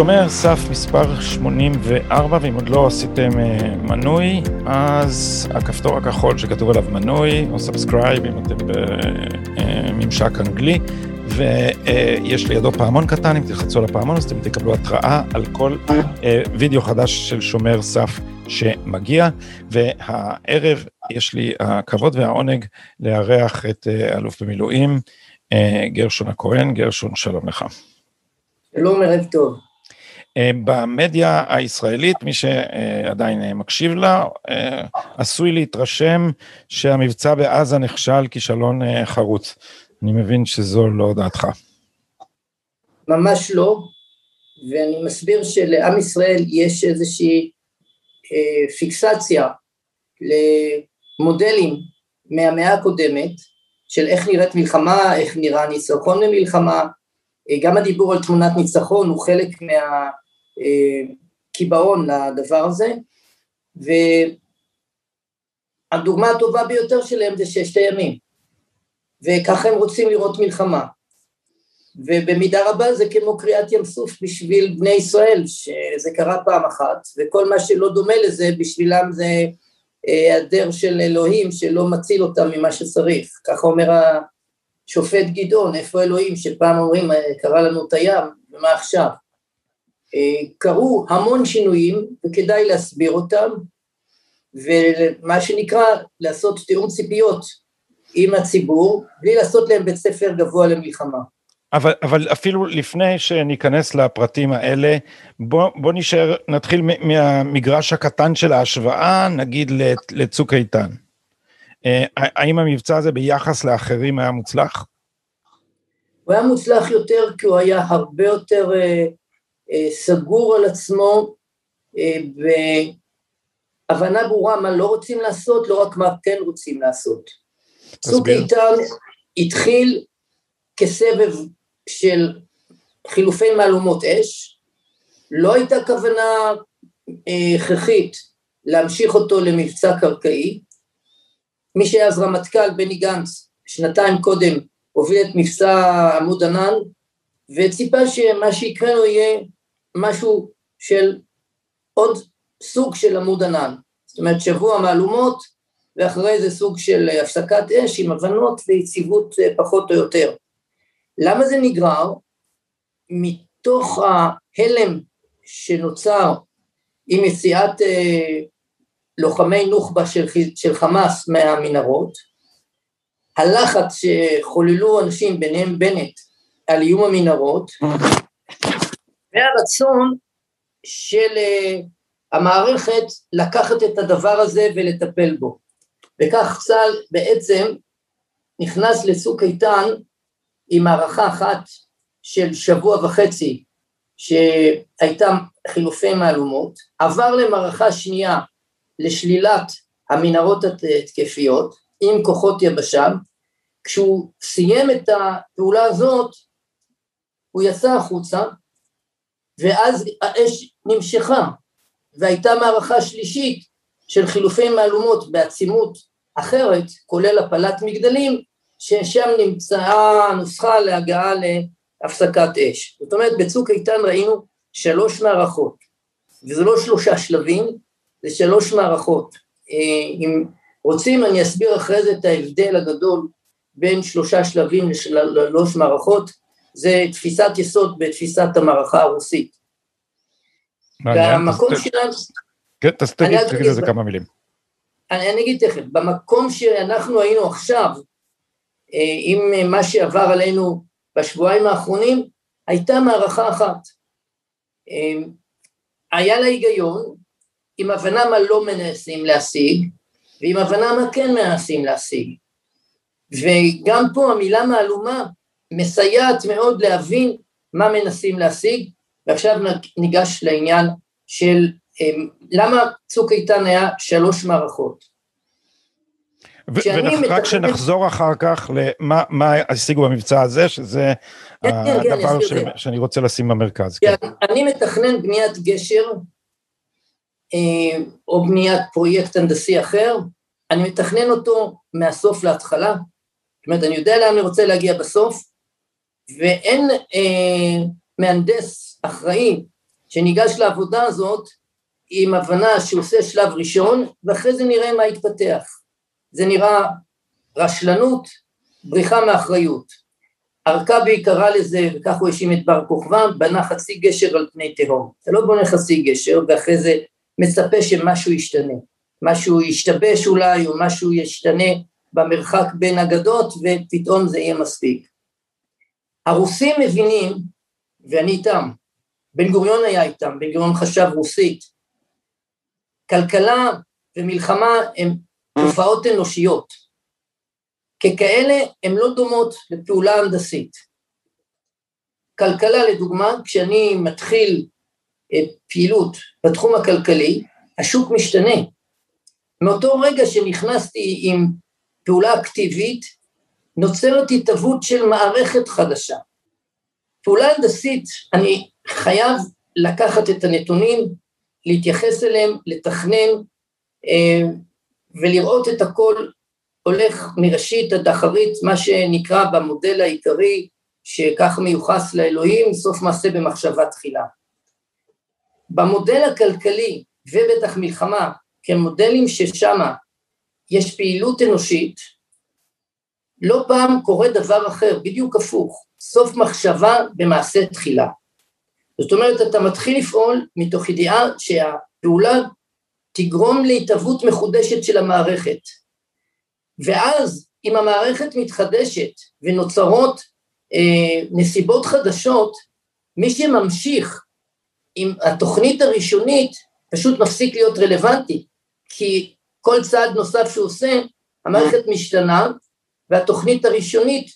שומר סף מספר 84, ואם עוד לא עשיתם אה, מנוי, אז הכפתור הכחול שכתוב עליו מנוי, או subscribe אם אתם בממשק אה, אנגלי, ויש לידו פעמון קטן, אם תלחצו על הפעמון אז אתם תקבלו התראה על כל אה, וידאו חדש של שומר סף שמגיע, והערב יש לי הכבוד והעונג לארח את אה, אלוף במילואים, uh, גרשון הכהן, גרשון שלום לך. שלום, ערב טוב. אה, במדיה הישראלית, מי שעדיין אה, מקשיב לה, אה, עשוי להתרשם שהמבצע בעזה נכשל כישלון חרוץ. אני מבין שזו לא דעתך. ממש לא, ואני מסביר שלעם ישראל יש איזושהי פיקסציה למודלים מהמאה הקודמת, של איך נראית מלחמה, איך נראה ניצחון למלחמה, גם הדיבור על תמונת ניצחון הוא חלק מהקיבעון לדבר הזה, והדוגמה הטובה ביותר שלהם זה ששת הימים, וככה הם רוצים לראות מלחמה. ובמידה רבה זה כמו קריאת ים סוף בשביל בני ישראל, שזה קרה פעם אחת, וכל מה שלא דומה לזה בשבילם זה היעדר של אלוהים שלא מציל אותם ממה שצריך, ככה אומר שופט גדעון, איפה אלוהים, שפעם אומרים, קרא לנו את הים, ומה עכשיו? אה, קרו המון שינויים, וכדאי להסביר אותם, ומה שנקרא, לעשות תיאום ציפיות עם הציבור, בלי לעשות להם בית ספר גבוה למלחמה. אבל, אבל אפילו לפני שניכנס לפרטים האלה, בוא, בוא נשאר, נתחיל מהמגרש הקטן של ההשוואה, נגיד לצוק איתן. אה, האם המבצע הזה ביחס לאחרים היה מוצלח? הוא היה מוצלח יותר כי הוא היה הרבה יותר אה, אה, סגור על עצמו והבנה ברורה מה לא רוצים לעשות, לא רק מה כן רוצים לעשות. צוק איתן התחיל כסבב של חילופי מהלומות אש, לא הייתה כוונה הכרחית להמשיך אותו למבצע קרקעי, מי שהיה אז רמטכ"ל, בני גנץ, שנתיים קודם הוביל את מבצע עמוד ענן, וציפה שמה שיקרה לו יהיה משהו של עוד סוג של עמוד ענן. זאת אומרת, שבוע מהלומות, ואחרי זה סוג של הפסקת אש עם הבנות ויציבות אה, פחות או יותר. למה זה נגרר? מתוך ההלם שנוצר עם יציאת אה, לוחמי נוח'בה של, של חמאס מהמנהרות, הלחץ שחוללו אנשים, ביניהם בנט, על איום המנהרות, והרצון של uh, המערכת לקחת את הדבר הזה ולטפל בו. וכך צה"ל בעצם נכנס לצוק איתן עם הערכה אחת של שבוע וחצי שהייתה חילופי מהלומות, עבר למערכה שנייה לשלילת המנהרות התקפיות עם כוחות יבשה, כשהוא סיים את הפעולה הזאת, הוא יצא החוצה, ואז האש נמשכה, והייתה מערכה שלישית של חילופי מהלומות בעצימות אחרת, כולל הפלת מגדלים, ששם נמצאה הנוסחה להגעה להפסקת אש. זאת אומרת, בצוק איתן ראינו שלוש מערכות, וזה לא שלושה שלבים, זה שלוש מערכות. אה, אם רוצים, אני אסביר אחרי זה את ההבדל הגדול בין שלושה שלבים לשלוש מערכות, זה תפיסת יסוד בתפיסת המערכה הרוסית. והמקום שלנו... כן, תגיד על זה כמה מילים. אני, אני אגיד תכף, במקום שאנחנו היינו עכשיו, אה, עם מה שעבר עלינו בשבועיים האחרונים, הייתה מערכה אחת. אה, היה לה היגיון, עם הבנה מה לא מנסים להשיג, ועם הבנה מה כן מנסים להשיג. וגם פה המילה מהלומה מסייעת מאוד להבין מה מנסים להשיג, ועכשיו ניגש לעניין של למה צוק איתן היה שלוש מערכות. ורק כשנחזור אחר כך למה השיגו במבצע הזה, שזה כן, כן, כן, הדבר שאני רוצה לשים במרכז. אני מתכנן בניית גשר, אה, או בניית פרויקט הנדסי אחר, אני מתכנן אותו מהסוף להתחלה, זאת אומרת, אני יודע לאן אני רוצה להגיע בסוף, ואין אה, מהנדס אחראי שניגש לעבודה הזאת עם הבנה שהוא עושה שלב ראשון, ואחרי זה נראה מה יתפתח. זה נראה רשלנות, בריחה מאחריות. ארכבי קרא לזה, וכך הוא האשים את בר כוכבא, בנה חצי גשר על פני תהום. אתה לא בונה חצי גשר, ואחרי זה מצפה שמשהו ישתנה. משהו ישתבש אולי, או משהו ישתנה במרחק בין אגדות, ופתאום זה יהיה מספיק. הרוסים מבינים, ואני איתם, בן גוריון היה איתם, בן גוריון חשב רוסית, כלכלה ומלחמה הם תופעות אנושיות. ככאלה הן לא דומות לפעולה הנדסית. כלכלה לדוגמה, כשאני מתחיל פעילות בתחום הכלכלי, השוק משתנה. מאותו רגע שנכנסתי עם פעולה אקטיבית, נוצרת התהוות של מערכת חדשה. פעולה הנדסית, אני חייב לקחת את הנתונים, להתייחס אליהם, לתכנן אה, ולראות את הכל הולך מראשית עד אחרית, מה שנקרא במודל העיקרי, שכך מיוחס לאלוהים, סוף מעשה במחשבה תחילה. במודל הכלכלי, ובטח מלחמה, כמודלים ששמה יש פעילות אנושית, לא פעם קורה דבר אחר, בדיוק הפוך, סוף מחשבה במעשה תחילה. זאת אומרת, אתה מתחיל לפעול מתוך ידיעה שהפעולה תגרום להתהוות מחודשת של המערכת. ואז אם המערכת מתחדשת ונוצרות אה, נסיבות חדשות, מי שממשיך עם התוכנית הראשונית פשוט מפסיק להיות רלוונטי, כי כל צעד נוסף שהוא עושה, המערכת משתנה, והתוכנית הראשונית,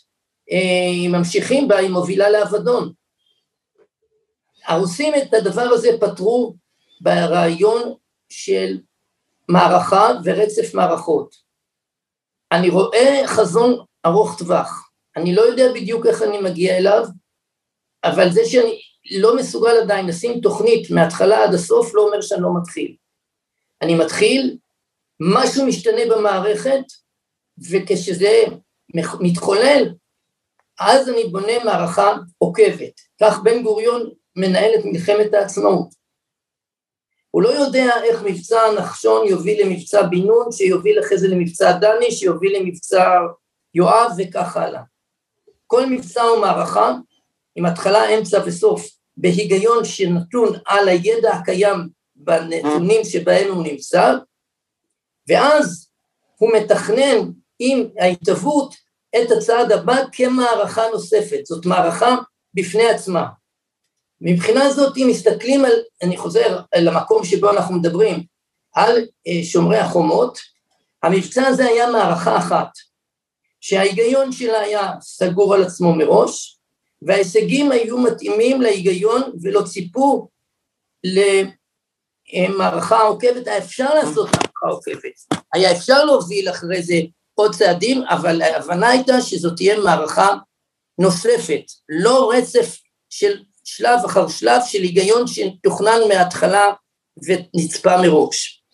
אה, ממשיכים בה, היא מובילה לאבדון. הרוסים את הדבר הזה פתרו ברעיון של מערכה ורצף מערכות. אני רואה חזון ארוך טווח, אני לא יודע בדיוק איך אני מגיע אליו, אבל זה שאני לא מסוגל עדיין לשים תוכנית מההתחלה עד הסוף לא אומר שאני לא מתחיל. אני מתחיל, משהו משתנה במערכת, וכשזה מתחולל, אז אני בונה מערכה עוקבת. כך בן גוריון מנהל את מלחמת העצמאות. הוא לא יודע איך מבצע נחשון יוביל למבצע בן נון, שיוביל אחרי זה למבצע דני, שיוביל למבצע יואב וכך הלאה. כל מבצע הוא מערכה עם התחלה, אמצע וסוף, בהיגיון שנתון על הידע הקיים בנתונים שבהם הוא נמצא, ואז הוא מתכנן עם ההתהוות את הצעד הבא כמערכה נוספת, זאת מערכה בפני עצמה. מבחינה זאת, אם מסתכלים על, אני חוזר על המקום שבו אנחנו מדברים, על אה, שומרי החומות, המבצע הזה היה מערכה אחת, שההיגיון שלה היה סגור על עצמו מראש, וההישגים היו מתאימים להיגיון ולא ציפו למערכה עוקבת, היה אפשר לעשות מערכה עוקבת, היה אפשר להוביל אחרי זה עוד צעדים, אבל ההבנה הייתה שזאת תהיה מערכה נוספת, לא רצף של שלב אחר שלב של היגיון שתוכנן מההתחלה ונצפה מראש.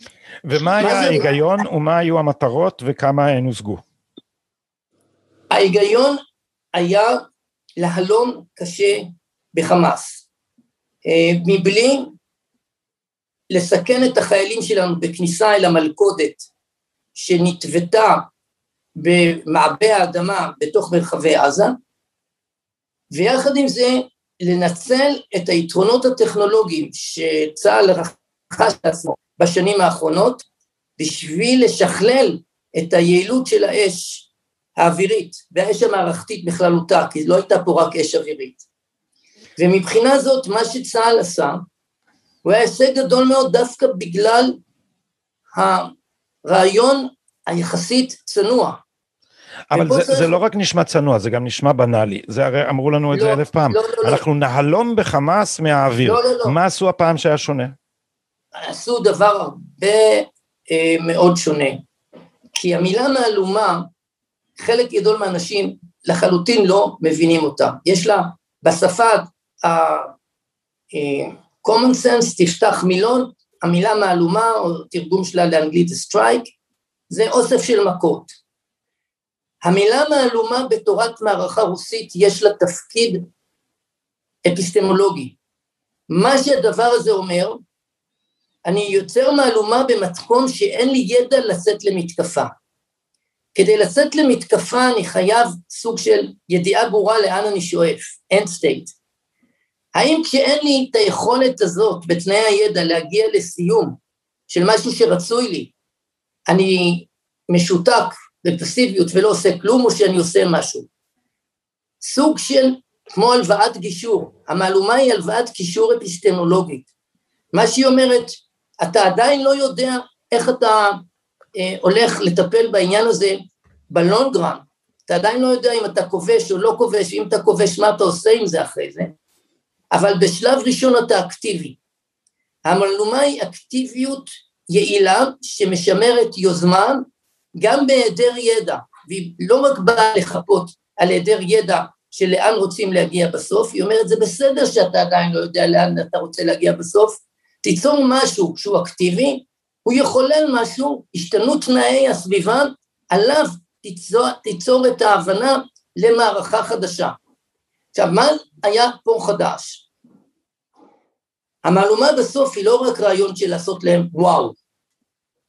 ומה היה ההיגיון ומה היו המטרות וכמה הן הושגו? ההיגיון היה להלום קשה בחמאס, אה, מבלי לסכן את החיילים שלנו בכניסה אל המלכודת שנטוותה במעבה האדמה בתוך מרחבי עזה, ויחד עם זה לנצל את היתרונות הטכנולוגיים שצה"ל רכש לעצמו בשנים האחרונות, בשביל לשכלל את היעילות של האש האווירית והאש המערכתית בכללותה, כי לא הייתה פה רק אש אווירית. ומבחינה זאת, מה שצה"ל עשה, הוא היה הישג גדול מאוד דווקא בגלל הרעיון היחסית צנוע. אבל זה, צריך... זה לא רק נשמע צנוע, זה גם נשמע בנאלי. זה הרי אמרו לנו את לא, זה אלף פעם. לא, לא, לא. אנחנו לא. נהלום בחמאס מהאוויר. לא, לא, לא. מה עשו הפעם שהיה שונה? עשו דבר הרבה אה, מאוד שונה. כי המילה מהלומה, חלק גדול מהאנשים לחלוטין לא מבינים אותה. יש לה בשפה ה-common sense, תפתח מילון, המילה מהלומה, או תרגום שלה לאנגלית strike, זה אוסף של מכות. המילה מהלומה בתורת מערכה רוסית יש לה תפקיד אפיסטמולוגי. מה שהדבר הזה אומר, אני יוצר מהלומה במקום שאין לי ידע לצאת למתקפה. כדי לצאת למתקפה אני חייב סוג של ידיעה ברורה לאן אני שואף, end state. האם כשאין לי את היכולת הזאת בתנאי הידע להגיע לסיום של משהו שרצוי לי, אני משותק בפסיביות ולא עושה כלום או שאני עושה משהו? סוג של כמו הלוואת גישור, המהלומה היא הלוואת גישור אפיסטמולוגית. מה שהיא אומרת, אתה עדיין לא יודע איך אתה אה, הולך לטפל בעניין הזה בלונגרם, אתה עדיין לא יודע אם אתה כובש או לא כובש, אם אתה כובש מה אתה עושה עם זה אחרי זה, אבל בשלב ראשון אתה אקטיבי. המהלומה היא אקטיביות יעילה שמשמרת יוזמה גם בהיעדר ידע, והיא לא רק באה לחפות על היעדר ידע של לאן רוצים להגיע בסוף, היא אומרת זה בסדר שאתה עדיין לא יודע לאן אתה רוצה להגיע בסוף, תיצור משהו שהוא אקטיבי, הוא יחולל משהו, השתנות תנאי הסביבה, עליו תיצור, תיצור את ההבנה למערכה חדשה. עכשיו, מה היה פה חדש? המהלומה בסוף היא לא רק רעיון של לעשות להם וואו,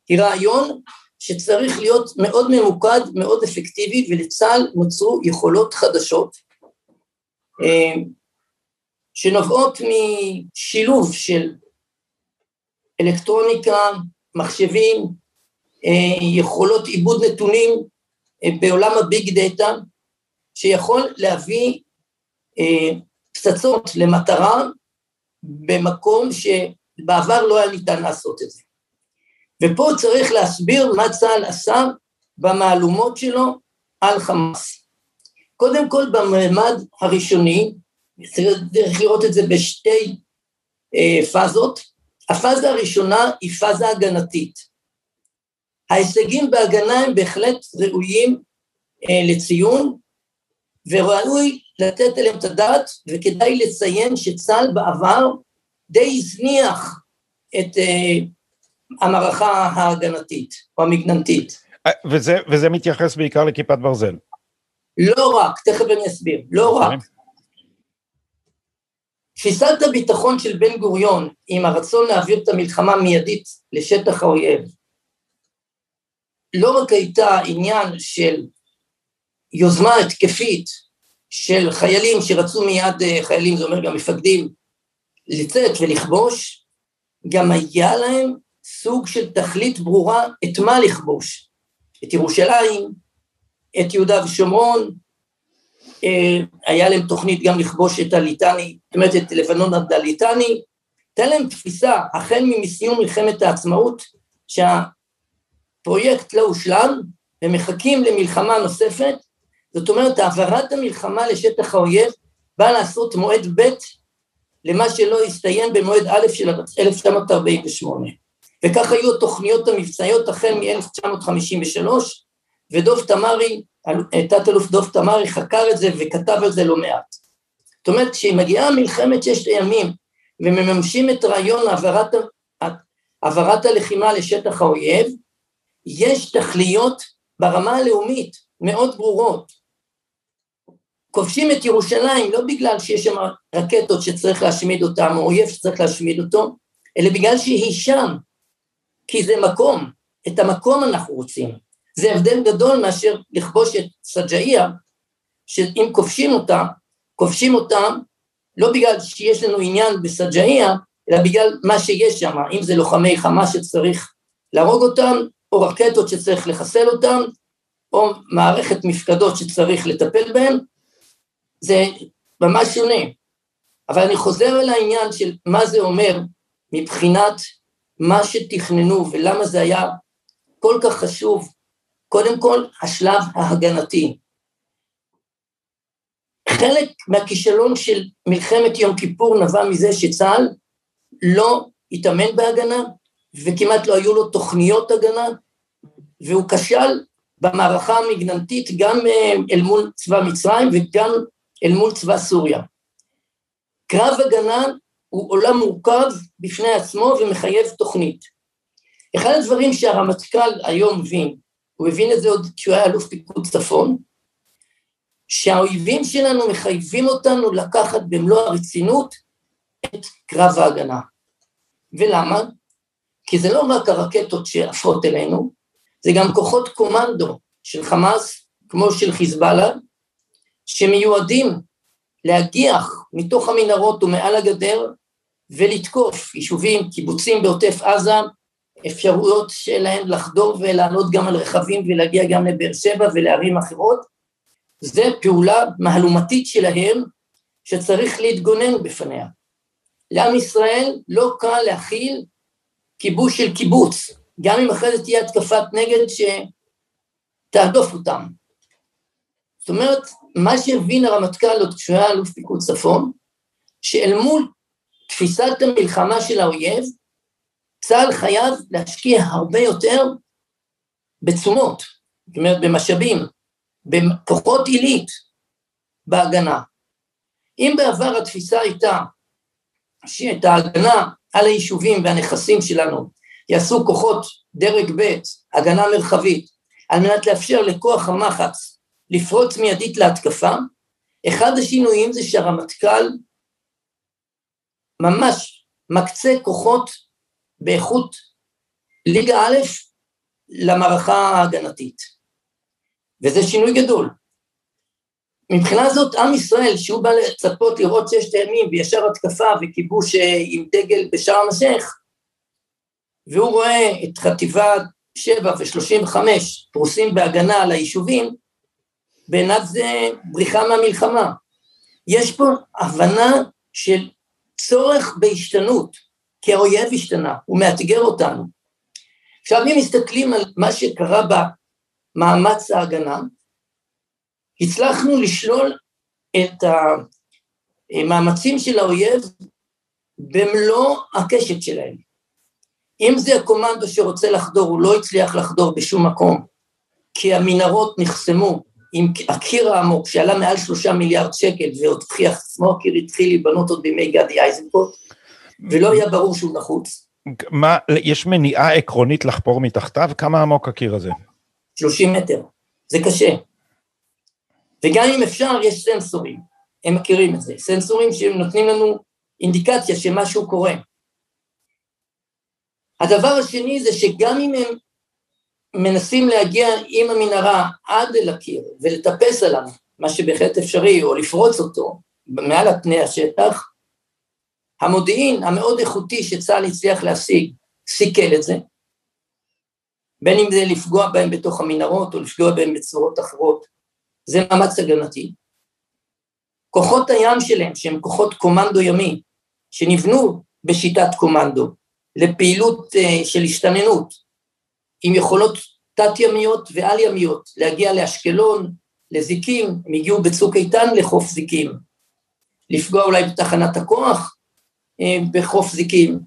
היא רעיון שצריך להיות מאוד ממוקד, מאוד אפקטיבי, ולצה"ל נוצרו יכולות חדשות, אה, שנובעות משילוב של אלקטרוניקה, מחשבים, אה, יכולות עיבוד נתונים אה, בעולם הביג דאטה, שיכול להביא פצצות למטרה במקום שבעבר לא היה ניתן לעשות את זה. ופה צריך להסביר מה צה"ל עשה במהלומות שלו על חמאס. קודם כל בממד הראשוני, צריך לראות את זה בשתי אה, פאזות, הפאזה הראשונה היא פאזה הגנתית. ההישגים בהגנה הם בהחלט ראויים אה, לציון, וראוי לתת עליהם את הדעת, וכדאי לציין שצה"ל בעבר די הזניח את אה, המערכה ההגנתית או המגננתית. אה, וזה, וזה מתייחס בעיקר לכיפת ברזל. לא רק, תכף אני אסביר, לא רק. תפיסת הביטחון של בן גוריון עם הרצון להעביר את המלחמה מיידית לשטח האויב לא רק הייתה עניין של יוזמה התקפית של חיילים שרצו מיד, אה, חיילים זה אומר גם מפקדים, לצאת ולכבוש, גם היה להם סוג של תכלית ברורה את מה לכבוש, את ירושלים, את יהודה ושומרון, אה, היה להם תוכנית גם לכבוש את הליטני, זאת אומרת את לבנון עד הליטני, הייתה להם תפיסה, החל מסיום מלחמת העצמאות, שהפרויקט לא הושלם, ומחכים למלחמה נוספת, זאת אומרת העברת המלחמה לשטח האויב באה לעשות מועד ב' למה שלא הסתיים במועד א' של 1948. וכך היו התוכניות המבצעיות החל מ-1953, ודוב תמרי, תת-אלוף דוב תמרי חקר את זה וכתב על זה לא מעט. זאת אומרת, כשמגיעה מלחמת ששת הימים ומממשים את רעיון העברת, העברת הלחימה לשטח האויב, יש תכליות ברמה הלאומית מאוד ברורות. כובשים את ירושלים לא בגלל שיש שם רקטות שצריך להשמיד אותם, או אויב שצריך להשמיד אותו, אלא בגלל שהיא שם, כי זה מקום, את המקום אנחנו רוצים. זה הבדל גדול מאשר לכבוש את סג'איה, שאם כובשים אותה, כובשים אותה לא בגלל שיש לנו עניין בסג'איה, אלא בגלל מה שיש שם, אם זה לוחמי חמאס שצריך להרוג אותם, או רקטות שצריך לחסל אותם, או מערכת מפקדות שצריך לטפל בהן, זה ממש שונה. אבל אני חוזר אל העניין של מה זה אומר מבחינת מה שתכננו ולמה זה היה כל כך חשוב, קודם כל השלב ההגנתי. חלק מהכישלון של מלחמת יום כיפור נבע מזה שצה"ל לא התאמן בהגנה וכמעט לא היו לו תוכניות הגנה והוא כשל במערכה המגננתית גם אה, אל מול צבא מצרים וגם אל מול צבא סוריה. קרב הגנה הוא עולם מורכב בפני עצמו ומחייב תוכנית. אחד הדברים שהרמטכ"ל היום מבין, הוא הבין את זה עוד כשהוא היה אלוף פיקוד צפון, שהאויבים שלנו מחייבים אותנו לקחת במלוא הרצינות את קרב ההגנה. ולמה? כי זה לא רק הרקטות שעפות אלינו, זה גם כוחות קומנדו של חמאס, כמו של חיזבאללה, שמיועדים להגיח מתוך המנהרות ומעל הגדר ולתקוף יישובים, קיבוצים בעוטף עזה, אפשרויות שלהם לחדור ולעלות גם על רכבים ולהגיע גם לבאר שבע ולערים אחרות, זה פעולה מהלומתית שלהם שצריך להתגונן בפניה. לעם ישראל לא קל להכיל כיבוש של קיבוץ, גם אם אחרי זה תהיה התקפת נגד שתהדוף אותם. זאת אומרת, מה שהבין הרמטכ"ל עוד כשהוא היה אלוף פיקוד צפון, שאל מול תפיסת המלחמה של האויב, צה"ל חייב להשקיע הרבה יותר בתשומות, זאת אומרת במשאבים, בכוחות עילית בהגנה. אם בעבר התפיסה הייתה שאת ההגנה על היישובים והנכסים שלנו יעשו כוחות דרג ב', הגנה מרחבית, על מנת לאפשר לכוח המחץ לפרוץ מיידית להתקפה, אחד השינויים זה שהרמטכ"ל ממש מקצה כוחות באיכות ליגה א' למערכה ההגנתית. וזה שינוי גדול. מבחינה זאת עם ישראל, שהוא בא לצפות לראות ששת הימים וישר התקפה וכיבוש אה, עם דגל בשער המשך, והוא רואה את חטיבה 7 ו-35 פרוסים בהגנה על היישובים, בעיניו זה בריחה מהמלחמה. יש פה הבנה של צורך בהשתנות, כי האויב השתנה, הוא מאתגר אותנו. עכשיו אם מסתכלים על מה שקרה במאמץ ההגנה, הצלחנו לשלול את המאמצים של האויב במלוא הקשת שלהם. אם זה הקומנדו שרוצה לחדור, הוא לא הצליח לחדור בשום מקום, כי המנהרות נחסמו עם הקיר העמוק שעלה מעל שלושה מיליארד שקל ועוד תחיח עצמו, הקיר התחיל להיבנות עוד בימי גדי איזנקוט, ולא היה ברור שהוא נחוץ. מה, יש מניעה עקרונית לחפור מתחתיו? כמה עמוק הקיר הזה? 30 מטר, זה קשה. וגם אם אפשר, יש סנסורים, הם מכירים את זה, סנסורים שהם נותנים לנו אינדיקציה שמשהו קורה. הדבר השני זה שגם אם הם מנסים להגיע עם המנהרה עד אל הקיר ולטפס עליו, מה שבהחלט אפשרי, או לפרוץ אותו מעל פני השטח, המודיעין המאוד איכותי שצה"ל הצליח להשיג, סיכל את זה, בין אם זה לפגוע בהם בתוך המנהרות או לפגוע בהם בצורות אחרות, זה מאמץ הגנתי. כוחות הים שלהם, שהם כוחות קומנדו ימי, שנבנו בשיטת קומנדו, לפעילות uh, של הסתננות, עם יכולות תת-ימיות ועל-ימיות, להגיע לאשקלון, לזיקים, הם הגיעו בצוק איתן לחוף זיקים, לפגוע אולי בתחנת הכוח uh, בחוף זיקים.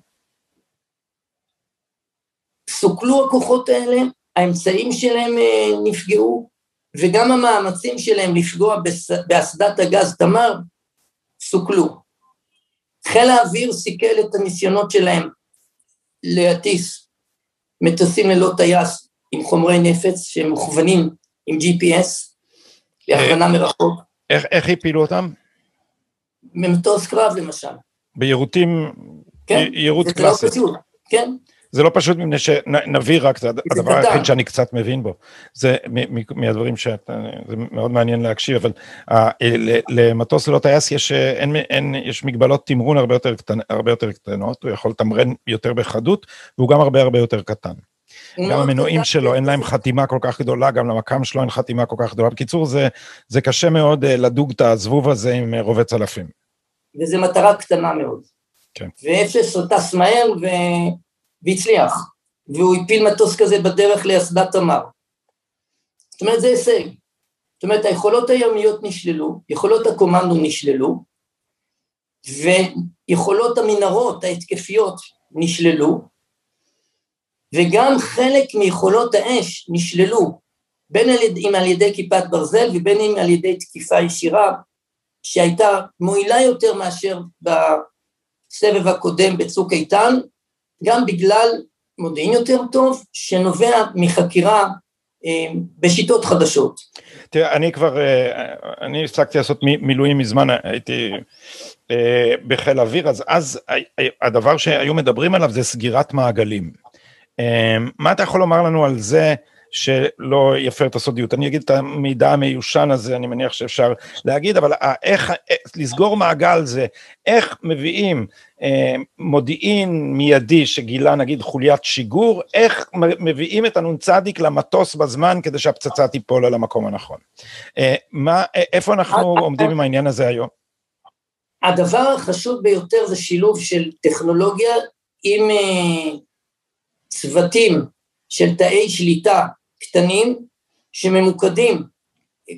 סוכלו הכוחות האלה, האמצעים שלהם uh, נפגעו, וגם המאמצים שלהם לפגוע באסדת הגז תמר סוכלו. חיל האוויר סיכל את הניסיונות שלהם להטיס מטוסים ללא טייס עם חומרי נפץ שהם מוכוונים עם GPS להכוונה מרחוק. איך, איך הפילו אותם? במטוס קרב למשל. ביירוטים, כן, יירוט לא קלאסי. לא כן, זה לא פשוט מפני שנביא רק, זה הדבר היחיד שאני קצת מבין בו. זה מהדברים שאתה, זה מאוד מעניין להקשיב, אבל אה, למטוס ללא טייס יש, אה, אין, אין, יש מגבלות תמרון הרבה יותר, קטנ, הרבה יותר קטנות, הוא יכול לתמרן יותר בחדות, והוא גם הרבה הרבה יותר קטן. גם המנועים שלו, אין להם חתימה כל כך גדולה, גם למקם שלו אין חתימה כל כך גדולה. בקיצור, זה, זה קשה מאוד אה, לדוג את הזבוב הזה עם רובי צלפים. וזו מטרה קטנה מאוד. כן. ואפס טס מהר, ו... והצליח, והוא הפיל מטוס כזה בדרך לאסדת תמר. זאת אומרת, זה הישג. זאת אומרת, היכולות הימיות נשללו, יכולות הקומנדו נשללו, ויכולות המנהרות ההתקפיות נשללו, וגם חלק מיכולות האש נשללו, בין על ידי, אם על ידי כיפת ברזל ובין אם על ידי תקיפה ישירה, שהייתה מועילה יותר מאשר בסבב הקודם בצוק איתן, גם בגלל מודיעין יותר טוב, שנובע מחקירה אה, בשיטות חדשות. תראה, אני כבר, אה, אני הפסקתי לעשות מילואים מזמן, הייתי אה, בחיל האוויר, אז אז הדבר שהיו מדברים עליו זה סגירת מעגלים. מה אתה יכול לומר לנו על זה? שלא יפר את הסודיות. אני אגיד את המידע המיושן הזה, אני מניח שאפשר להגיד, אבל איך, לסגור מעגל זה, איך מביאים אה, מודיעין מיידי שגילה נגיד חוליית שיגור, איך מביאים את הנ"צ למטוס בזמן כדי שהפצצה תיפול על המקום הנכון. אה, מה, איפה אנחנו עומדים עם העניין הזה היום? הדבר החשוב ביותר זה שילוב של טכנולוגיה עם אה, צוותים של תאי שליטה קטנים שממוקדים,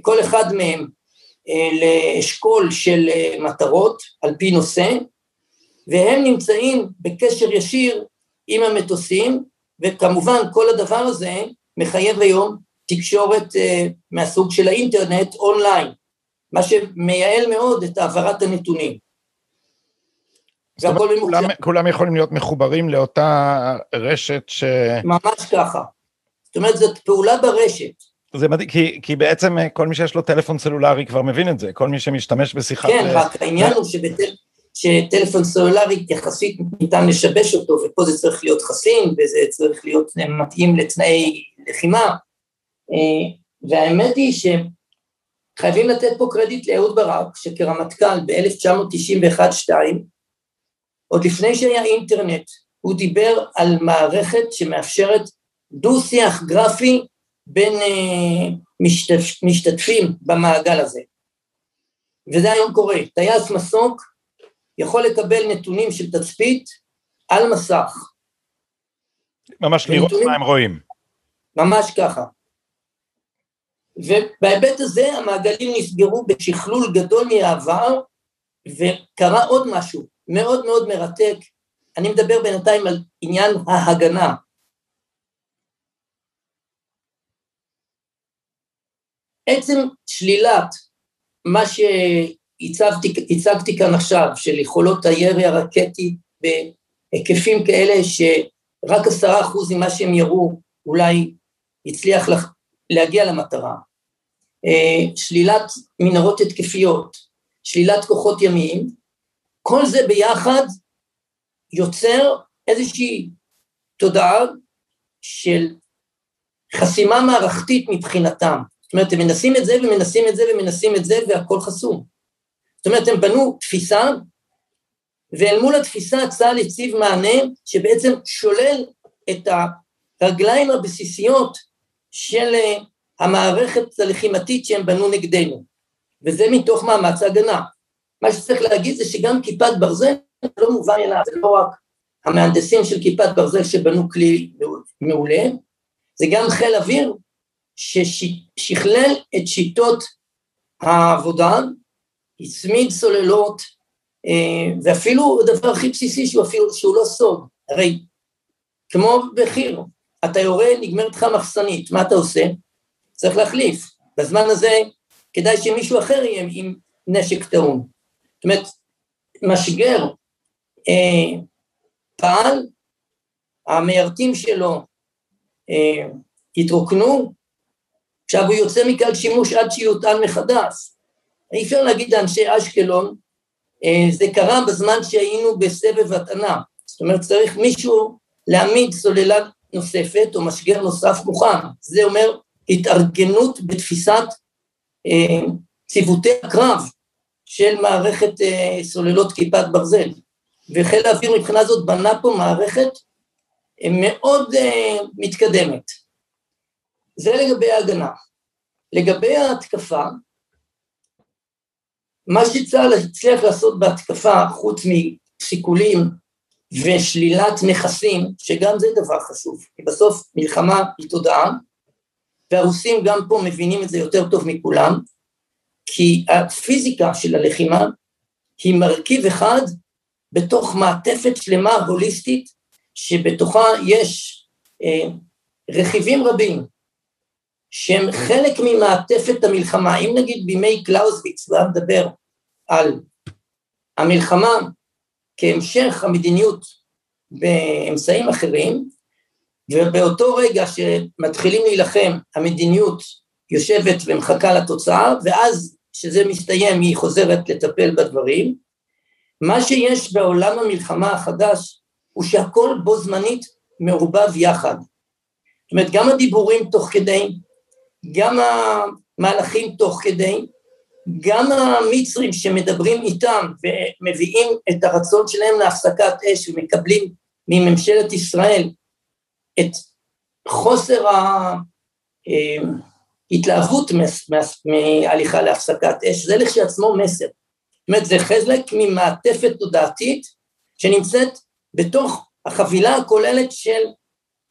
כל אחד מהם אה, לאשכול של אה, מטרות על פי נושא, והם נמצאים בקשר ישיר עם המטוסים, וכמובן כל הדבר הזה מחייב היום תקשורת אה, מהסוג של האינטרנט אונליין, מה שמייעל מאוד את העברת הנתונים. זאת אומרת, כולם, כולם יכולים להיות מחוברים לאותה רשת ש... ממש ככה. זאת אומרת, זאת פעולה ברשת. זה מדהים, כי, כי בעצם אה, כל מי שיש לו טלפון סלולרי כבר מבין את זה, כל מי שמשתמש בשיחת... כן, ל... רק העניין הוא שבטל, שטלפון סלולרי יחסית ניתן לשבש אותו, ופה זה צריך להיות חסין, וזה צריך להיות מתאים לתנאי לחימה. אה, והאמת היא שחייבים לתת פה קרדיט לאהוד ברק, שכרמטכ"ל ב-1991-2, עוד לפני שהיה אינטרנט, הוא דיבר על מערכת שמאפשרת דו-שיח גרפי בין uh, משתתפ, משתתפים במעגל הזה. וזה היום קורה. טייס מסוק יכול לקבל נתונים של תצפית על מסך. ממש לראות מה הם רואים. ממש ככה. ובהיבט הזה המעגלים נסגרו בשכלול גדול מהעבר, וקרה עוד משהו מאוד מאוד מרתק. אני מדבר בינתיים על עניין ההגנה. עצם שלילת מה שהצגתי כאן עכשיו, של יכולות הירי הרקטי בהיקפים כאלה שרק עשרה אחוז ממה שהם יראו אולי הצליח להגיע למטרה, אה, שלילת מנהרות התקפיות, שלילת כוחות ימיים, כל זה ביחד יוצר איזושהי תודעה של חסימה מערכתית מבחינתם. זאת אומרת, הם מנסים את זה ומנסים את זה ומנסים את זה והכל חסום. זאת אומרת, הם בנו תפיסה, ואל מול התפיסה צה"ל הציב מענה שבעצם שולל את הרגליים הבסיסיות של אה, המערכת הלחימתית שהם בנו נגדנו, וזה מתוך מאמץ ההגנה. מה שצריך להגיד זה שגם כיפת ברזל לא מובן מאליו, זה לא רק המהנדסים של כיפת ברזל שבנו כלי מעולה, זה גם חיל אוויר ששכלל את שיטות העבודה, הצמיד סוללות, אה, ואפילו הדבר הכי בסיסי שהוא אפילו, שהוא לא סוד, הרי כמו בחי"ר, אתה יורה, נגמרת לך מחסנית, מה אתה עושה? צריך להחליף. בזמן הזה כדאי שמישהו אחר יהיה עם נשק טעון. זאת אומרת, משגר אה, פעל, המיירטים שלו אה, התרוקנו, עכשיו הוא יוצא מכלל שימוש עד שיוטען מחדש. אי אפשר להגיד לאנשי אשקלון, אה, זה קרה בזמן שהיינו בסבב הטענה, זאת אומרת צריך מישהו להעמיד סוללה נוספת או משגר נוסף מוכן, זה אומר התארגנות בתפיסת אה, ציוותי הקרב של מערכת אה, סוללות כיפת ברזל, וחיל האוויר מבחינה זאת בנה פה מערכת מאוד מתקדמת. זה לגבי ההגנה. לגבי ההתקפה, מה שצה"ל הצליח לעשות בהתקפה, חוץ מסיכולים ושלילת נכסים, שגם זה דבר חשוב, כי בסוף מלחמה היא תודעה, והרוסים גם פה מבינים את זה יותר טוב מכולם, כי הפיזיקה של הלחימה היא מרכיב אחד בתוך מעטפת שלמה הוליסטית, שבתוכה יש אה, רכיבים רבים שהם חלק ממעטפת המלחמה, אם נגיד בימי קלאוזוויץ, לא מדבר על המלחמה כהמשך המדיניות באמצעים אחרים, ובאותו רגע שמתחילים להילחם המדיניות יושבת ומחכה לתוצאה, ואז כשזה מסתיים היא חוזרת לטפל בדברים. מה שיש בעולם המלחמה החדש הוא שהכל בו זמנית מעורבב יחד. זאת אומרת, גם הדיבורים תוך כדי, גם המהלכים תוך כדי, גם המצרים שמדברים איתם ומביאים את הרצון שלהם להפסקת אש ומקבלים מממשלת ישראל את חוסר ההתלהבות מהליכה להפסקת אש, זה לכשעצמו מסר. זאת אומרת, זה חלק ממעטפת תודעתית שנמצאת בתוך החבילה הכוללת של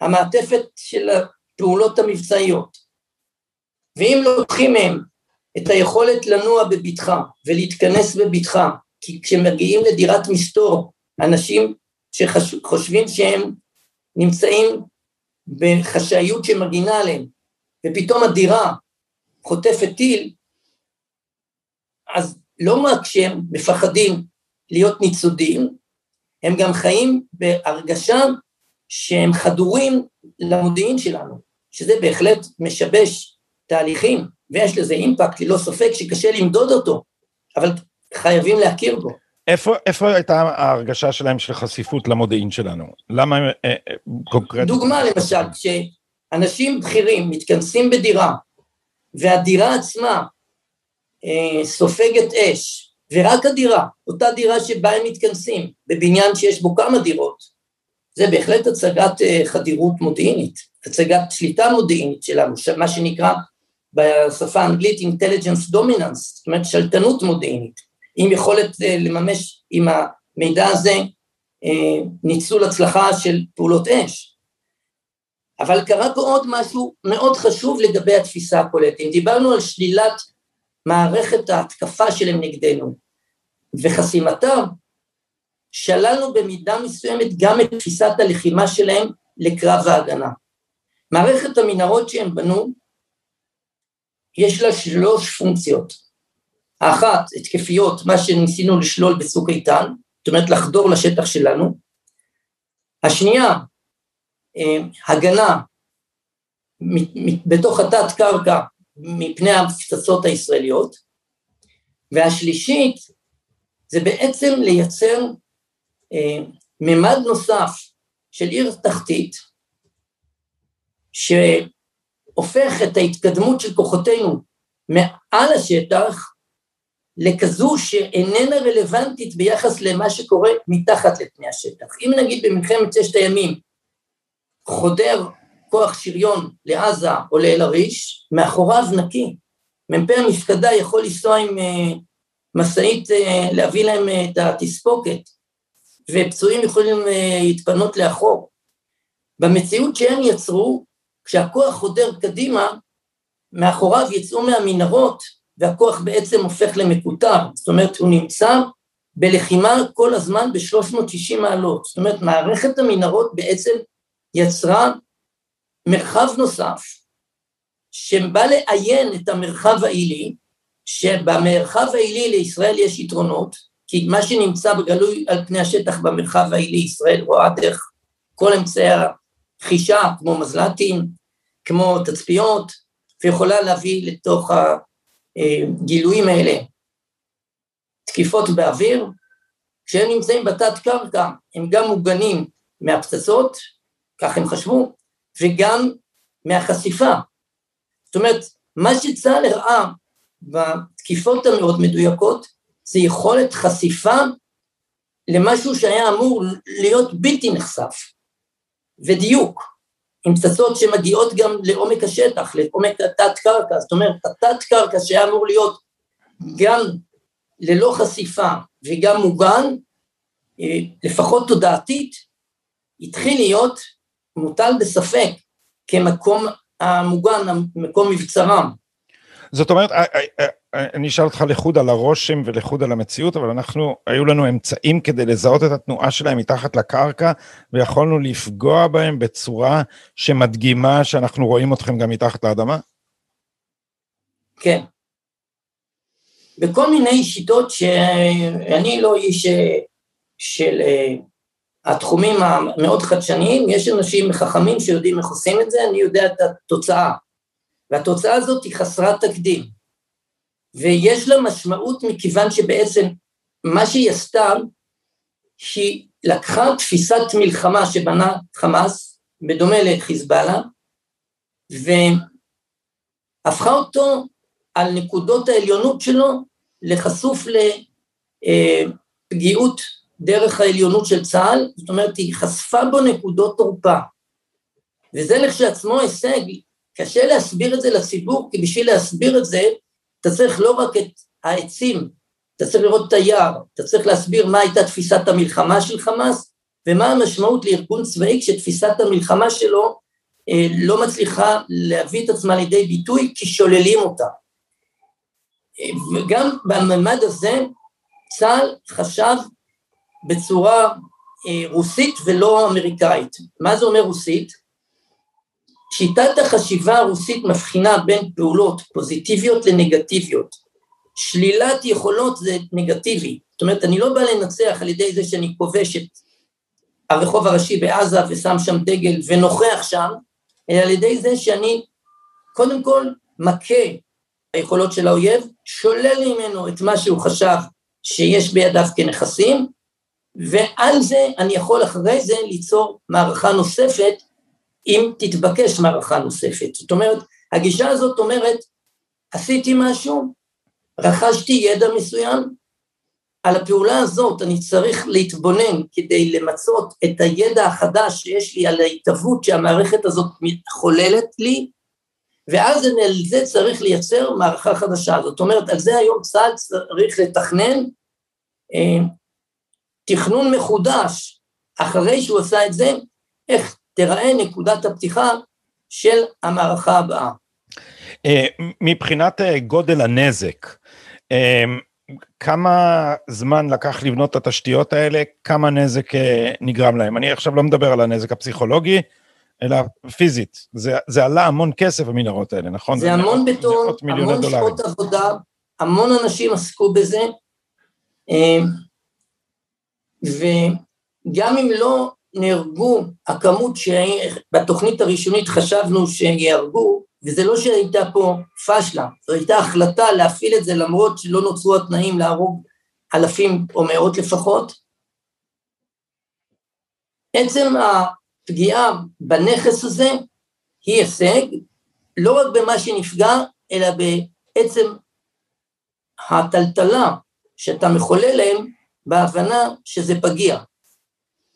המעטפת של הפעולות המבצעיות. ואם לוקחים מהם את היכולת לנוע בבטחה ולהתכנס בבטחה, כי כשמגיעים לדירת מסתור, אנשים שחושבים שהם נמצאים בחשאיות שמגינה עליהם, ופתאום הדירה חוטפת טיל, אז לא רק שהם מפחדים להיות ניצודים, הם גם חיים בהרגשה שהם חדורים למודיעין שלנו, שזה בהחלט משבש תהליכים, ויש לזה אימפקט, ללא ספק, שקשה למדוד אותו, אבל חייבים להכיר בו. איפה, איפה הייתה ההרגשה שלהם של חשיפות למודיעין שלנו? למה הם אה, אה, קונקרטית? דוגמה למשל, כשאנשים בכירים מתכנסים בדירה, והדירה עצמה אה, סופגת אש, ורק הדירה, אותה דירה שבה הם מתכנסים, בבניין שיש בו כמה דירות, זה בהחלט הצגת אה, חדירות מודיעינית, הצגת שליטה מודיעינית שלנו, מה שנקרא בשפה האנגלית intelligence dominance, זאת אומרת שלטנות מודיעינית, עם יכולת אה, לממש עם המידע הזה אה, ניצול הצלחה של פעולות אש. אבל קרה פה עוד משהו מאוד חשוב לגבי התפיסה. אם דיברנו על שלילת מערכת ההתקפה שלהם נגדנו וחסימתה, שללנו במידה מסוימת גם את תפיסת הלחימה שלהם לקרב ההגנה. מערכת המנהרות שהם בנו, יש לה שלוש פונקציות. האחת, התקפיות, מה שניסינו לשלול בצוק איתן, זאת אומרת לחדור לשטח שלנו. השנייה, אה, הגנה בתוך התת קרקע מפני הפצצות הישראליות, והשלישית זה בעצם לייצר אה, ממד נוסף של עיר תחתית, שהופך את ההתקדמות של כוחותינו מעל השטח לכזו שאיננה רלוונטית ביחס למה שקורה מתחת לפני השטח. אם נגיד במלחמת ששת הימים חודר כוח שריון לעזה או לאל-עריש, מאחוריו נקי. מ"פ המפקדה יכול לנסוע עם uh, משאית uh, להביא להם uh, את התספוקת, ופצועים יכולים להתפנות לאחור. במציאות שהם יצרו, כשהכוח חודר קדימה, מאחוריו יצאו מהמנהרות, והכוח בעצם הופך למקוטר, זאת אומרת הוא נמצא בלחימה כל הזמן ב-360 מעלות, זאת אומרת מערכת המנהרות בעצם יצרה מרחב נוסף שבא לאיין את המרחב העילי, שבמרחב העילי לישראל יש יתרונות, כי מה שנמצא בגלוי על פני השטח במרחב העילי, ישראל רואה דרך כל אמצעי החישה, כמו מזל"טים, כמו תצפיות, ויכולה להביא לתוך הגילויים האלה תקיפות באוויר, כשהם נמצאים בתת קרקע הם גם מוגנים מהפצצות, כך הם חשבו, וגם מהחשיפה. זאת אומרת, מה שצה"ל הראה בתקיפות המאוד מדויקות, זה יכולת חשיפה למשהו שהיה אמור להיות בלתי נחשף, ודיוק, עם פצצות שמגיעות גם לעומק השטח, לעומק התת-קרקע, זאת אומרת, התת-קרקע שהיה אמור להיות גם ללא חשיפה וגם מוגן, אה, לפחות תודעתית, התחיל להיות מוטל בספק כמקום המוגן, מקום מבצרם. זאת אומרת, אני אשאל אותך לחוד על הרושם ולחוד על המציאות, אבל אנחנו, היו לנו אמצעים כדי לזהות את התנועה שלהם מתחת לקרקע, ויכולנו לפגוע בהם בצורה שמדגימה שאנחנו רואים אתכם גם מתחת לאדמה? כן. בכל מיני שיטות שאני לא איש של אה, התחומים המאוד חדשניים, יש אנשים חכמים שיודעים איך עושים את זה, אני יודע את התוצאה. והתוצאה הזאת היא חסרת תקדים. ויש לה משמעות מכיוון שבעצם מה שהיא עשתה, שהיא לקחה תפיסת מלחמה שבנה חמאס, בדומה לחיזבאללה, והפכה אותו על נקודות העליונות שלו לחשוף לפגיעות דרך העליונות של צה"ל, זאת אומרת היא חשפה בו נקודות תורפה. וזה לכשעצמו הישג, קשה להסביר את זה לציבור, כי בשביל להסביר את זה, אתה צריך לא רק את העצים, אתה צריך לראות את היער, אתה צריך להסביר מה הייתה תפיסת המלחמה של חמאס, ומה המשמעות לארגון צבאי כשתפיסת המלחמה שלו אה, לא מצליחה להביא את עצמה לידי ביטוי כי שוללים אותה. אה, וגם בממד הזה צה"ל חשב בצורה אה, רוסית ולא אמריקאית. מה זה אומר רוסית? שיטת החשיבה הרוסית מבחינה בין פעולות פוזיטיביות לנגטיביות. שלילת יכולות זה נגטיבי, זאת אומרת אני לא בא לנצח על ידי זה שאני כובש את הרחוב הראשי בעזה ושם שם דגל ונוכח שם, אלא על ידי זה שאני קודם כל מכה היכולות של האויב, שולל ממנו את מה שהוא חשב שיש בידיו כנכסים, ועל זה אני יכול אחרי זה ליצור מערכה נוספת אם תתבקש מערכה נוספת. זאת אומרת, הגישה הזאת אומרת, עשיתי משהו, רכשתי ידע מסוים, על הפעולה הזאת אני צריך להתבונן כדי למצות את הידע החדש שיש לי על ההתהוות שהמערכת הזאת חוללת לי, ואז על זה צריך לייצר מערכה חדשה. זאת אומרת, על זה היום צה"ל צריך לתכנן אה, תכנון מחודש, אחרי שהוא עשה את זה, איך תיראה נקודת הפתיחה של המערכה הבאה. אה, מבחינת אה, גודל הנזק, אה, כמה זמן לקח לבנות את התשתיות האלה, כמה נזק נגרם להם? אני עכשיו לא מדבר על הנזק הפסיכולוגי, אלא פיזית. זה, זה עלה המון כסף המנהרות האלה, נכון? זה, זה המון בטון, המון שעות עבודה, המון אנשים עסקו בזה, וגם אם לא נהרגו הכמות שבתוכנית הראשונית חשבנו שיהרגו, וזה לא שהייתה פה פשלה, זו הייתה החלטה להפעיל את זה למרות שלא נוצרו התנאים להרוג אלפים או מאות לפחות. עצם הפגיעה בנכס הזה היא הישג, לא רק במה שנפגע, אלא בעצם הטלטלה שאתה מחולל להם בהבנה שזה פגיע.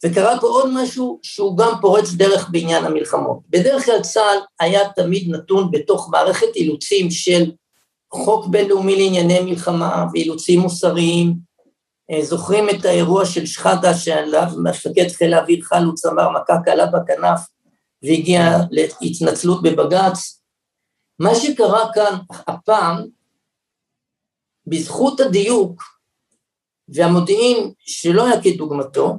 וקרה פה עוד משהו שהוא גם פורץ דרך בעניין המלחמות. בדרך כלל צה"ל היה תמיד נתון בתוך מערכת אילוצים של חוק בינלאומי לענייני מלחמה ואילוצים מוסריים. אה, זוכרים את האירוע של שחאדה שעליו מפקד חיל האוויר חלוץ אמר מכה קלה בכנף והגיע להתנצלות בבג"ץ. מה שקרה כאן הפעם, בזכות הדיוק והמודיעין שלא היה כדוגמתו,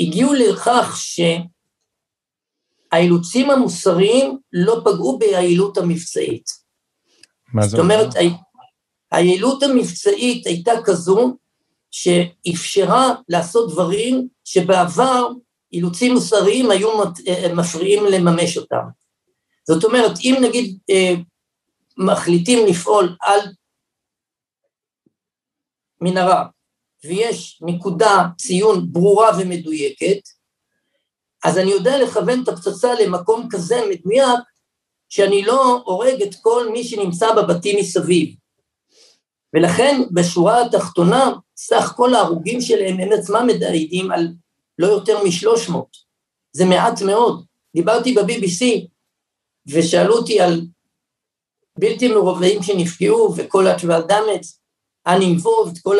הגיעו לכך שהאילוצים המוסריים לא פגעו ביעילות המבצעית. מה זאת אומרת, היעילות המבצעית הייתה כזו שאפשרה לעשות דברים שבעבר אילוצים מוסריים היו מפריעים לממש אותם. זאת אומרת, אם נגיד אה, מחליטים לפעול על מנהרה ויש נקודה ציון ברורה ומדויקת, אז אני יודע לכוון את הפצצה למקום כזה מדויק, שאני לא הורג את כל מי שנמצא בבתים מסביב. ולכן בשורה התחתונה, סך כל ההרוגים שלהם הם עצמם מדעידים על לא יותר משלוש מאות. זה מעט מאוד. דיברתי ב-BBC ושאלו אותי על בלתי מרובעים שנפגעו וכל ה-travel damage, uninvolved, כל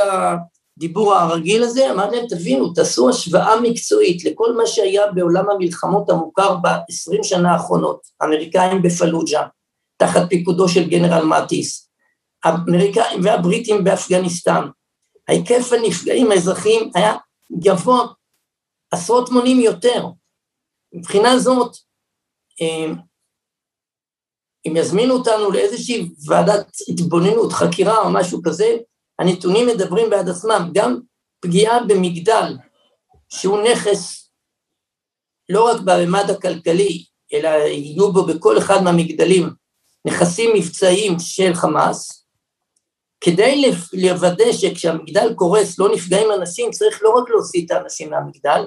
הדיבור הרגיל הזה, אמרתי להם, תבינו, תעשו השוואה מקצועית לכל מה שהיה בעולם המלחמות המוכר ב-20 שנה האחרונות, האמריקאים בפלוג'ה, תחת פיקודו של גנרל מטיס, האמריקאים והבריטים באפגניסטן, היקף הנפגעים האזרחיים היה גבוה עשרות מונים יותר. מבחינה זאת, אה, אם יזמינו אותנו לאיזושהי ועדת התבוננות, חקירה או משהו כזה, הנתונים מדברים בעד עצמם, גם פגיעה במגדל, שהוא נכס לא רק בממד הכלכלי, אלא יהיו בו בכל אחד מהמגדלים נכסים מבצעיים של חמאס, כדי לוודא שכשהמגדל קורס לא נפגעים אנשים, צריך לא רק להוציא את האנשים מהמגדל,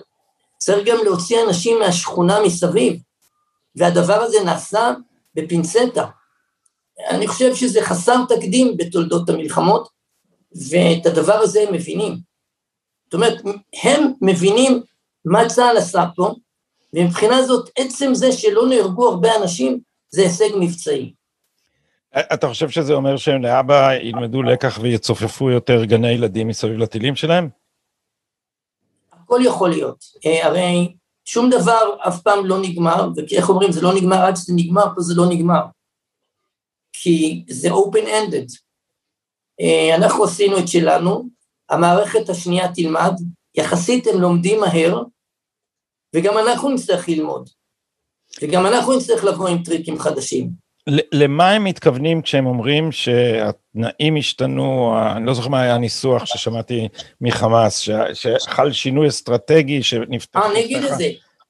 צריך גם להוציא אנשים מהשכונה מסביב, והדבר הזה נעשה בפינצטה. אני חושב שזה חסר תקדים בתולדות המלחמות, ואת הדבר הזה הם מבינים. זאת אומרת, הם מבינים מה צה"ל עשה פה, ומבחינה זאת, עצם זה שלא נהרגו הרבה אנשים, זה הישג מבצעי. אתה חושב שזה אומר שהם לאבא ילמדו לקח ויצופפו יותר גני ילדים מסביב לטילים שלהם? הכל יכול להיות. אה, הרי שום דבר אף פעם לא נגמר, ואיך אומרים, זה לא נגמר עד שזה נגמר, פה זה לא נגמר. כי זה open-ended. אה, אנחנו עשינו את שלנו, המערכת השנייה תלמד, יחסית הם לומדים מהר, וגם אנחנו נצטרך ללמוד. וגם אנחנו נצטרך לבוא עם טריקים חדשים. למה הם מתכוונים כשהם אומרים שהתנאים השתנו, אני לא זוכר מה היה הניסוח ששמעתי מחמאס, שחל שינוי אסטרטגי שנפתח... אה, אני אגיד את זה.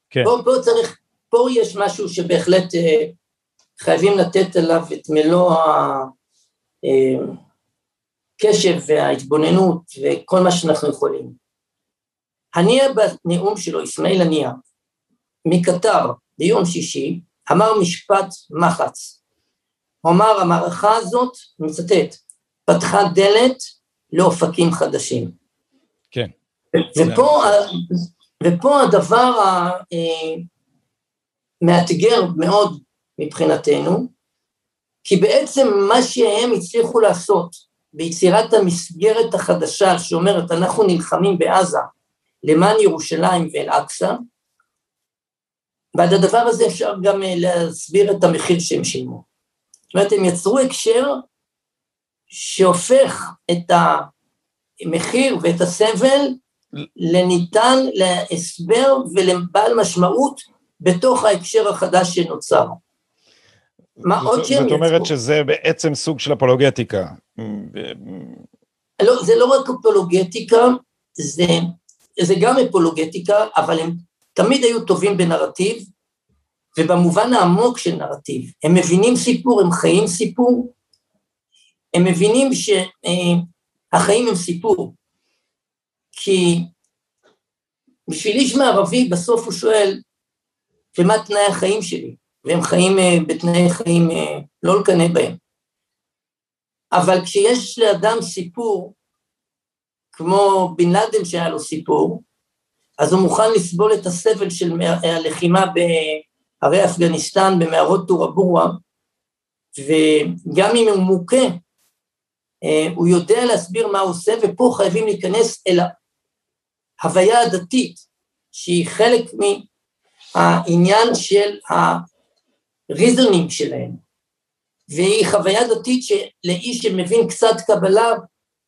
כן. פה, פה צריך, פה יש משהו שבהחלט אה, חייבים לתת עליו את מלוא הקשב אה, וההתבוננות וכל מה שאנחנו יכולים. הנייה בנאום שלו, אסמאעיל הנייה, מקטר ביום שישי, אמר משפט מחץ. הוא אמר, המערכה הזאת, אני מצטט, פתחה דלת לאופקים חדשים. כן. ופה, ופה הדבר המאתגר מאוד מבחינתנו, כי בעצם מה שהם הצליחו לעשות ביצירת המסגרת החדשה שאומרת אנחנו נלחמים בעזה למען ירושלים ואל-אקצא, ועד הדבר הזה אפשר גם להסביר את המחיר שהם שילמו. זאת אומרת, הם יצרו הקשר שהופך את המחיר ואת הסבל לניתן להסבר ולבעל משמעות בתוך ההקשר החדש שנוצר. מה עוד שהם יצרו? זאת אומרת שזה בעצם סוג של אפולוגטיקה. לא, זה לא רק אפולוגטיקה, זה, זה גם אפולוגטיקה, אבל הם תמיד היו טובים בנרטיב, ובמובן העמוק של נרטיב. הם מבינים סיפור, הם חיים סיפור, הם מבינים שהחיים הם סיפור. כי בשביל איש מערבי בסוף הוא שואל, ומה תנאי החיים שלי? והם חיים אה, בתנאי חיים אה, לא לקנא בהם. אבל כשיש לאדם סיפור, כמו בן לאדן שהיה לו סיפור, אז הוא מוכן לסבול את הסבל של הלחימה בהרי אפגניסטן, במערות טורבורה, וגם אם הוא מוכה, אה, הוא יודע להסביר מה הוא עושה, ופה חייבים להיכנס אל ההוויה הדתית, שהיא חלק מהעניין של הריזונים שלהם, והיא חוויה דתית שלאיש שמבין קצת קבלה,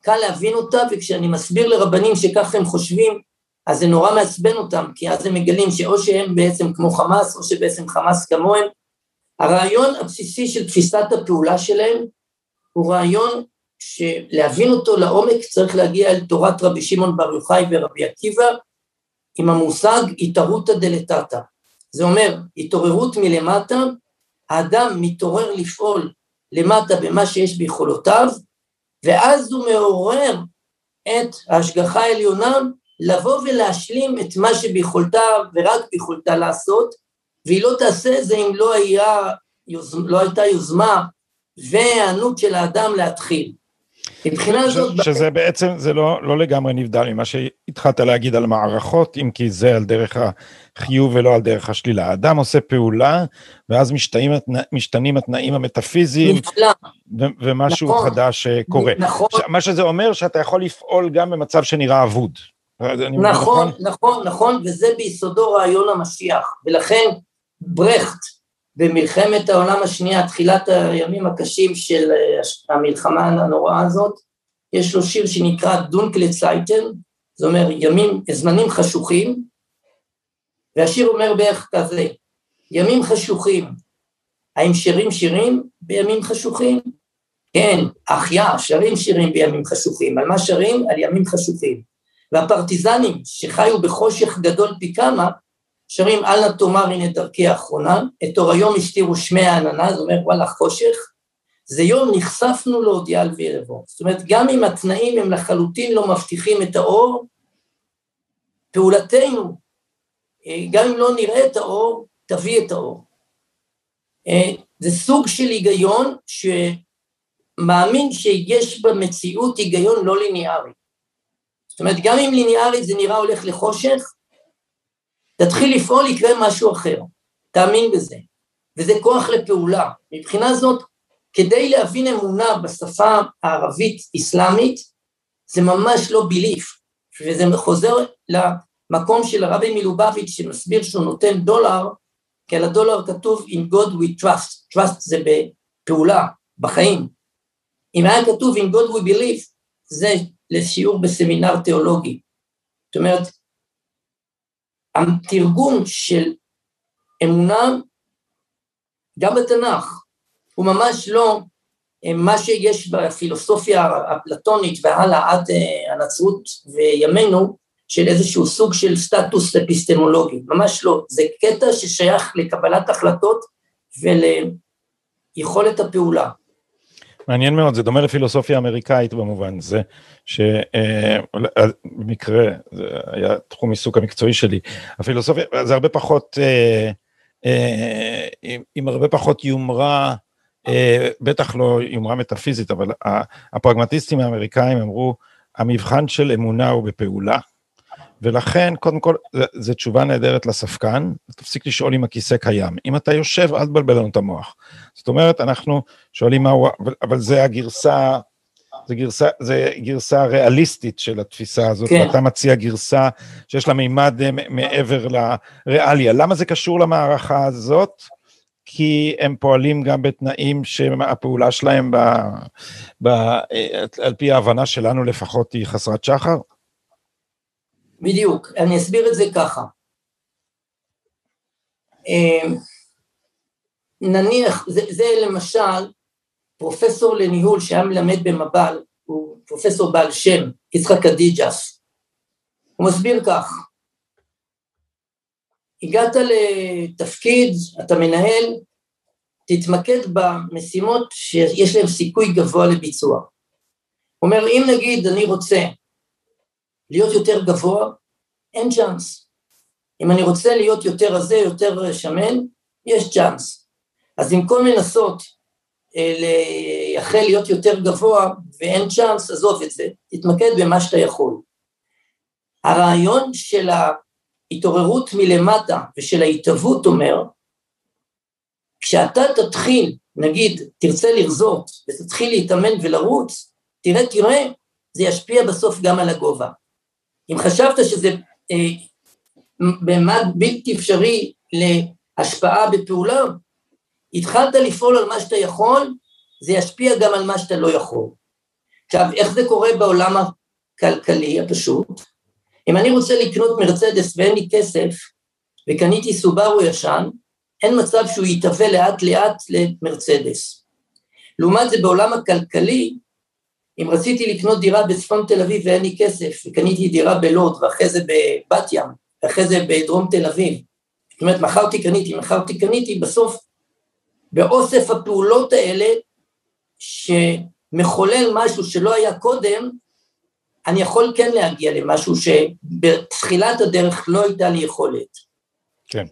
קל להבין אותה, וכשאני מסביר לרבנים שככה הם חושבים, אז זה נורא מעצבן אותם, כי אז הם מגלים שאו שהם בעצם כמו חמאס, או שבעצם חמאס כמוהם. הרעיון הבסיסי של תפיסת הפעולה שלהם הוא רעיון שלהבין אותו לעומק צריך להגיע אל תורת רבי שמעון בר יוחאי ורבי עקיבא עם המושג התערותא דלתתא. זה אומר, התעוררות מלמטה, האדם מתעורר לפעול למטה במה שיש ביכולותיו, ואז הוא מעורר את ההשגחה העליונה לבוא ולהשלים את מה שביכולתה ורק ביכולתה לעשות, והיא לא תעשה את זה אם לא, היה, לא הייתה יוזמה והיענות של האדם להתחיל. מבחינה זאת... שזה בעצם, זה לא, לא לגמרי נבדל ממה שהתחלת להגיד על מערכות, אם כי זה על דרך החיוב ולא על דרך השלילה. האדם עושה פעולה, ואז משתנים, משתנים התנאים המטאפיזיים, ומשהו נכון, חדש קורה. נכון. מה שזה אומר שאתה יכול לפעול גם במצב שנראה אבוד. נכון, נכון, נכון, נכון, וזה ביסודו רעיון המשיח, ולכן ברכט במלחמת העולם השנייה, תחילת הימים הקשים של אה, המלחמה הנוראה הזאת, יש לו שיר שנקרא דונקלט סייטן, זה אומר ימים, זמנים חשוכים, והשיר אומר בערך כזה, ימים חשוכים, האם שרים שירים בימים חשוכים? כן, אחיה, שרים שירים בימים חשוכים, על מה שרים? על ימים חשוכים. והפרטיזנים שחיו בחושך גדול פי כמה, שרים אל נא תאמר הנה דרכי האחרונה, את אור היום הסתירו שמי העננה, זאת אומרת וואלה חושך, זה יום נחשפנו להודיע על וירבו. זאת אומרת, גם אם התנאים הם לחלוטין לא מבטיחים את האור, פעולתנו, אה, גם אם לא נראה את האור, תביא את האור. אה, זה סוג של היגיון שמאמין שיש במציאות היגיון לא ליניארי. זאת אומרת, גם אם ליניארית זה נראה הולך לחושך, תתחיל לפעול, יקרה משהו אחר. תאמין בזה. וזה כוח לפעולה. מבחינה זאת, כדי להבין אמונה בשפה הערבית-אסלאמית, זה ממש לא ביליף, וזה חוזר למקום של הרבי מלובביץ' שמסביר שהוא נותן דולר, כי על הדולר כתוב In God we trust, trust זה בפעולה, בחיים. אם היה כתוב In God we believe, זה לשיעור בסמינר תיאולוגי. זאת אומרת, התרגום של אמונה, גם בתנ"ך, הוא ממש לא אה, מה שיש בפילוסופיה האפלטונית והלאה עד אה, הנצרות וימינו, של איזשהו סוג של סטטוס אפיסטמולוגי, ממש לא, זה קטע ששייך לקבלת החלטות וליכולת הפעולה. מעניין מאוד, זה דומה לפילוסופיה אמריקאית במובן זה, שבמקרה, אה, זה היה תחום עיסוק המקצועי שלי, הפילוסופיה, זה הרבה פחות, אה, אה, עם הרבה פחות יומרה, בטח לא יומרה מטאפיזית, אבל הפרגמטיסטים האמריקאים אמרו, המבחן של אמונה הוא בפעולה, ולכן, קודם כל, זו תשובה נהדרת לספקן, תפסיק לשאול אם הכיסא קיים. אם אתה יושב, אל תבלבל לנו את המוח. זאת אומרת, אנחנו שואלים מהו, אבל, אבל זה הגרסה, זה גרסה, זה גרסה ריאליסטית של התפיסה הזאת, כן. ואתה מציע גרסה שיש לה מימד אה, מעבר לריאליה. למה זה קשור למערכה הזאת? כי הם פועלים גם בתנאים שהפעולה שלהם, ב, ב, אה, על פי ההבנה שלנו לפחות, היא חסרת שחר? בדיוק, אני אסביר את זה ככה. אמ, נניח, זה, זה למשל פרופסור לניהול שהיה מלמד במב"ל, הוא פרופסור בעל שם, יצחק אדיג'ס, הוא מסביר כך, הגעת לתפקיד, אתה מנהל, תתמקד במשימות שיש להן סיכוי גבוה לביצוע. הוא אומר, אם נגיד אני רוצה להיות יותר גבוה, אין צ'אנס. אם אני רוצה להיות יותר רזה, יותר שמן, יש צ'אנס. אז במקום לנסות אה, לייחל להיות יותר גבוה ואין צ'אנס, עזוב את זה, תתמקד במה שאתה יכול. הרעיון של ההתעוררות מלמטה ושל ההתהוות אומר, כשאתה תתחיל, נגיד, תרצה לרזות ותתחיל להתאמן ולרוץ, תראה, תראה, זה ישפיע בסוף גם על הגובה. אם חשבת שזה אה, במד בלתי אפשרי להשפעה בפעולה, התחלת לפעול על מה שאתה יכול, זה ישפיע גם על מה שאתה לא יכול. עכשיו, איך זה קורה בעולם הכלכלי הפשוט? אם אני רוצה לקנות מרצדס ואין לי כסף, וקניתי סובארו ישן, אין מצב שהוא יתהווה לאט לאט למרצדס. לעומת זה בעולם הכלכלי, אם רציתי לקנות דירה בצפון תל אביב ואין לי כסף, וקניתי דירה בלוד, ואחרי זה בבת ים, ואחרי זה בדרום תל אביב, זאת אומרת, מכרתי, קניתי, מכרתי, קניתי, בסוף, באוסף הפעולות האלה, שמחולל משהו שלא היה קודם, אני יכול כן להגיע למשהו שבתחילת הדרך לא הייתה לי יכולת. כן.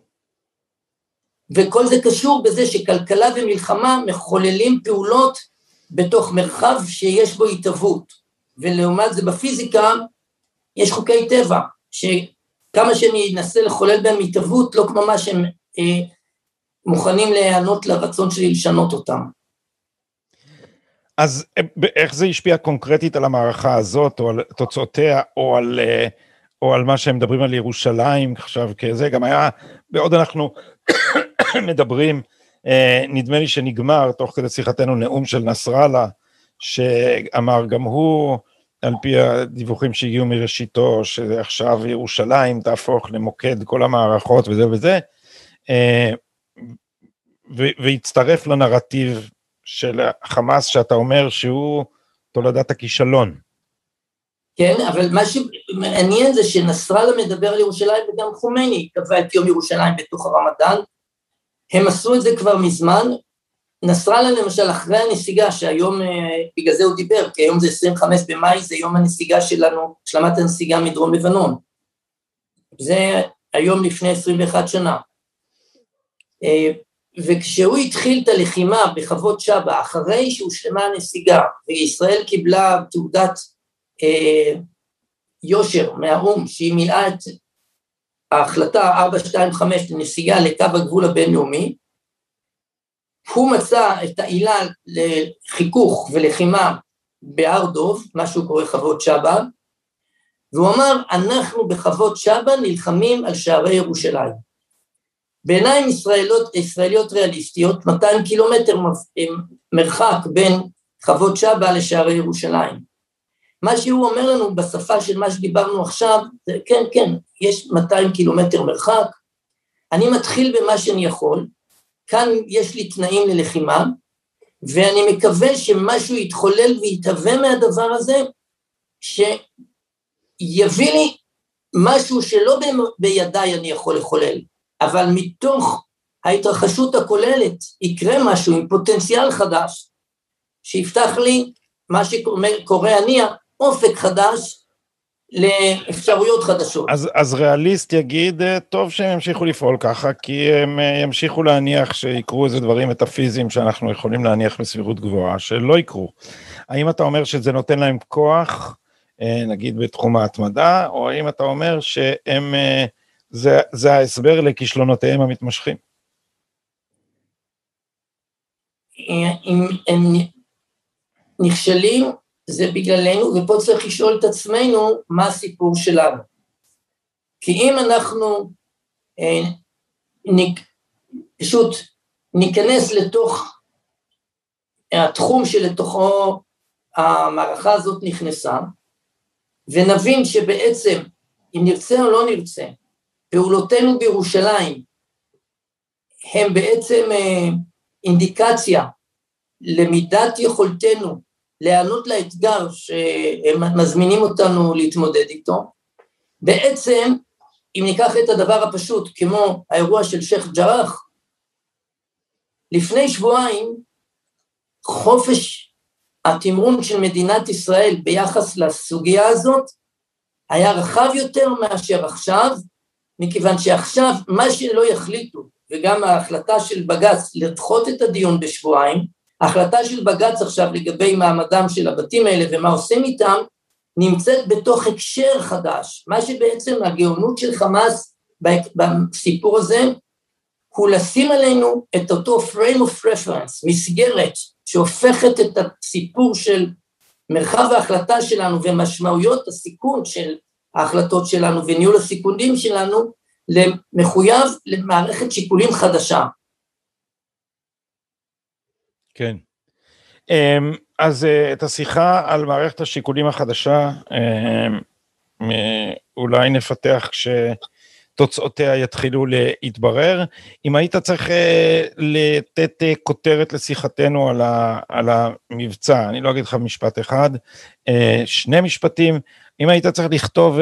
וכל זה קשור בזה שכלכלה ומלחמה מחוללים פעולות בתוך מרחב שיש בו התהוות, ולעומת זה בפיזיקה יש חוקי טבע, שכמה שאני אנסה לחולל בהם התהוות, לא כמו מה שהם אה, מוכנים להיענות לרצון שלי לשנות אותם. אז אה, איך זה השפיע קונקרטית על המערכה הזאת, או על תוצאותיה, או על, אה, או על מה שהם מדברים על ירושלים עכשיו כזה, גם היה, בעוד אנחנו מדברים, נדמה לי שנגמר תוך כדי שיחתנו נאום של נסראללה, שאמר גם הוא, על פי הדיווחים שהגיעו מראשיתו, שעכשיו ירושלים תהפוך למוקד כל המערכות וזה וזה, אה, והצטרף לנרטיב של חמאס שאתה אומר שהוא תולדת הכישלון. כן, אבל מה שמעניין זה שנסראללה מדבר על ירושלים וגם חומייני קבע את יום ירושלים בתוך הרמדאן. הם עשו את זה כבר מזמן. נסראללה למשל אחרי הנסיגה שהיום, אה, בגלל זה הוא דיבר, כי היום זה 25 במאי, זה יום הנסיגה שלנו, השלמת הנסיגה מדרום לבנון. זה היום לפני 21 שנה. אה, וכשהוא התחיל את הלחימה בחוות שבא, אחרי שהושלמה הנסיגה וישראל קיבלה תעודת אה, יושר מהאו"ם שהיא מילאה את ההחלטה 425 לנסיגה לקו הגבול הבינלאומי, הוא מצא את העילה לחיכוך ולחימה בהר דוב, מה שהוא קורא חוות שבא, והוא אמר, אנחנו בחוות שבא נלחמים על שערי ירושלים. בעיניים ישראליות, ישראליות ריאליסטיות, 200 קילומטר מרחק בין חוות שבא לשערי ירושלים. מה שהוא אומר לנו בשפה של מה שדיברנו עכשיו, זה כן, כן, יש 200 קילומטר מרחק, אני מתחיל במה שאני יכול, כאן יש לי תנאים ללחימה, ואני מקווה שמשהו יתחולל ויתהווה מהדבר הזה, שיביא לי משהו שלא בידיי אני יכול לחולל, אבל מתוך ההתרחשות הכוללת יקרה משהו עם פוטנציאל חדש, שיפתח לי מה שקורא אני אופק חדש לאפשרויות חדשות. אז, אז ריאליסט יגיד, אה, טוב שהם ימשיכו לפעול ככה, כי הם אה, ימשיכו להניח שיקרו איזה דברים מטאפיזיים שאנחנו יכולים להניח בסבירות גבוהה, שלא יקרו. האם אתה אומר שזה נותן להם כוח, אה, נגיד בתחום ההתמדה, או האם אתה אומר שהם, זה, זה ההסבר לכישלונותיהם המתמשכים? אם הם נכשלים זה בגללנו, ופה צריך לשאול את עצמנו מה הסיפור שלנו. כי אם אנחנו אה, נק, פשוט ניכנס לתוך התחום שלתוכו המערכה הזאת נכנסה, ונבין שבעצם, אם נרצה או לא נרצה, פעולותינו בירושלים הם בעצם אה, אינדיקציה למידת יכולתנו להיענות לאתגר שהם מזמינים אותנו להתמודד איתו. בעצם, אם ניקח את הדבר הפשוט, כמו האירוע של שייח' ג'ראח, לפני שבועיים חופש התמרון של מדינת ישראל ביחס לסוגיה הזאת היה רחב יותר מאשר עכשיו, מכיוון שעכשיו מה שלא יחליטו, וגם ההחלטה של בג"ץ לדחות את הדיון בשבועיים, ההחלטה של בג"ץ עכשיו לגבי מעמדם של הבתים האלה ומה עושים איתם, נמצאת בתוך הקשר חדש. מה שבעצם הגאונות של חמאס בסיפור הזה, הוא לשים עלינו את אותו frame of reference, מסגרת שהופכת את הסיפור של מרחב ההחלטה שלנו ומשמעויות הסיכון של ההחלטות שלנו וניהול הסיכונים שלנו, למחויב למערכת שיקולים חדשה. כן. אמ, אז אה, את השיחה על מערכת השיקולים החדשה אמ, אולי נפתח כשתוצאותיה יתחילו להתברר. אם היית צריך אה, לתת אה, כותרת לשיחתנו על, ה, על המבצע, אני לא אגיד לך משפט אחד, שני משפטים, אם היית צריך לכתוב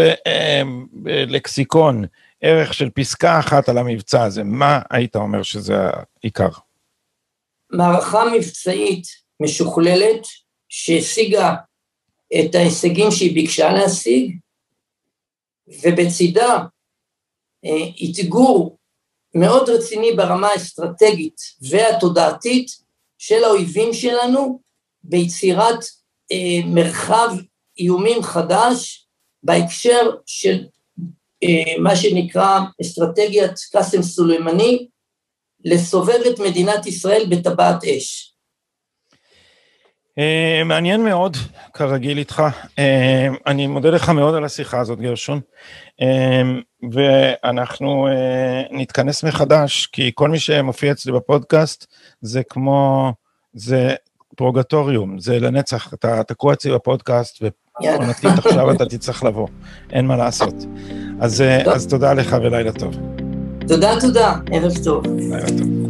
לקסיקון ערך של פסקה אחת על המבצע הזה, מה היית אומר שזה העיקר? מערכה מבצעית משוכללת שהשיגה את ההישגים שהיא ביקשה להשיג, ובצידה אתגור אה, מאוד רציני ברמה האסטרטגית והתודעתית של האויבים שלנו ביצירת אה, מרחב איומים חדש בהקשר של אה, מה שנקרא אסטרטגיית קאסם סולימני, לסובב את מדינת ישראל בטבעת אש. אה, מעניין מאוד, כרגיל איתך. אה, אני מודה לך מאוד על השיחה הזאת, גרשון. אה, ואנחנו נתכנס מחדש, כי כל מי שמופיע אצלי בפודקאסט זה כמו, זה פרוגטוריום, זה לנצח, אתה תקוע אצלי בפודקאסט, ועונתית עכשיו אתה תצטרך לבוא, אין מה לעשות. אז, אז תודה לך ולילה טוב. תודה, תודה, ערב טוב. לילה טוב.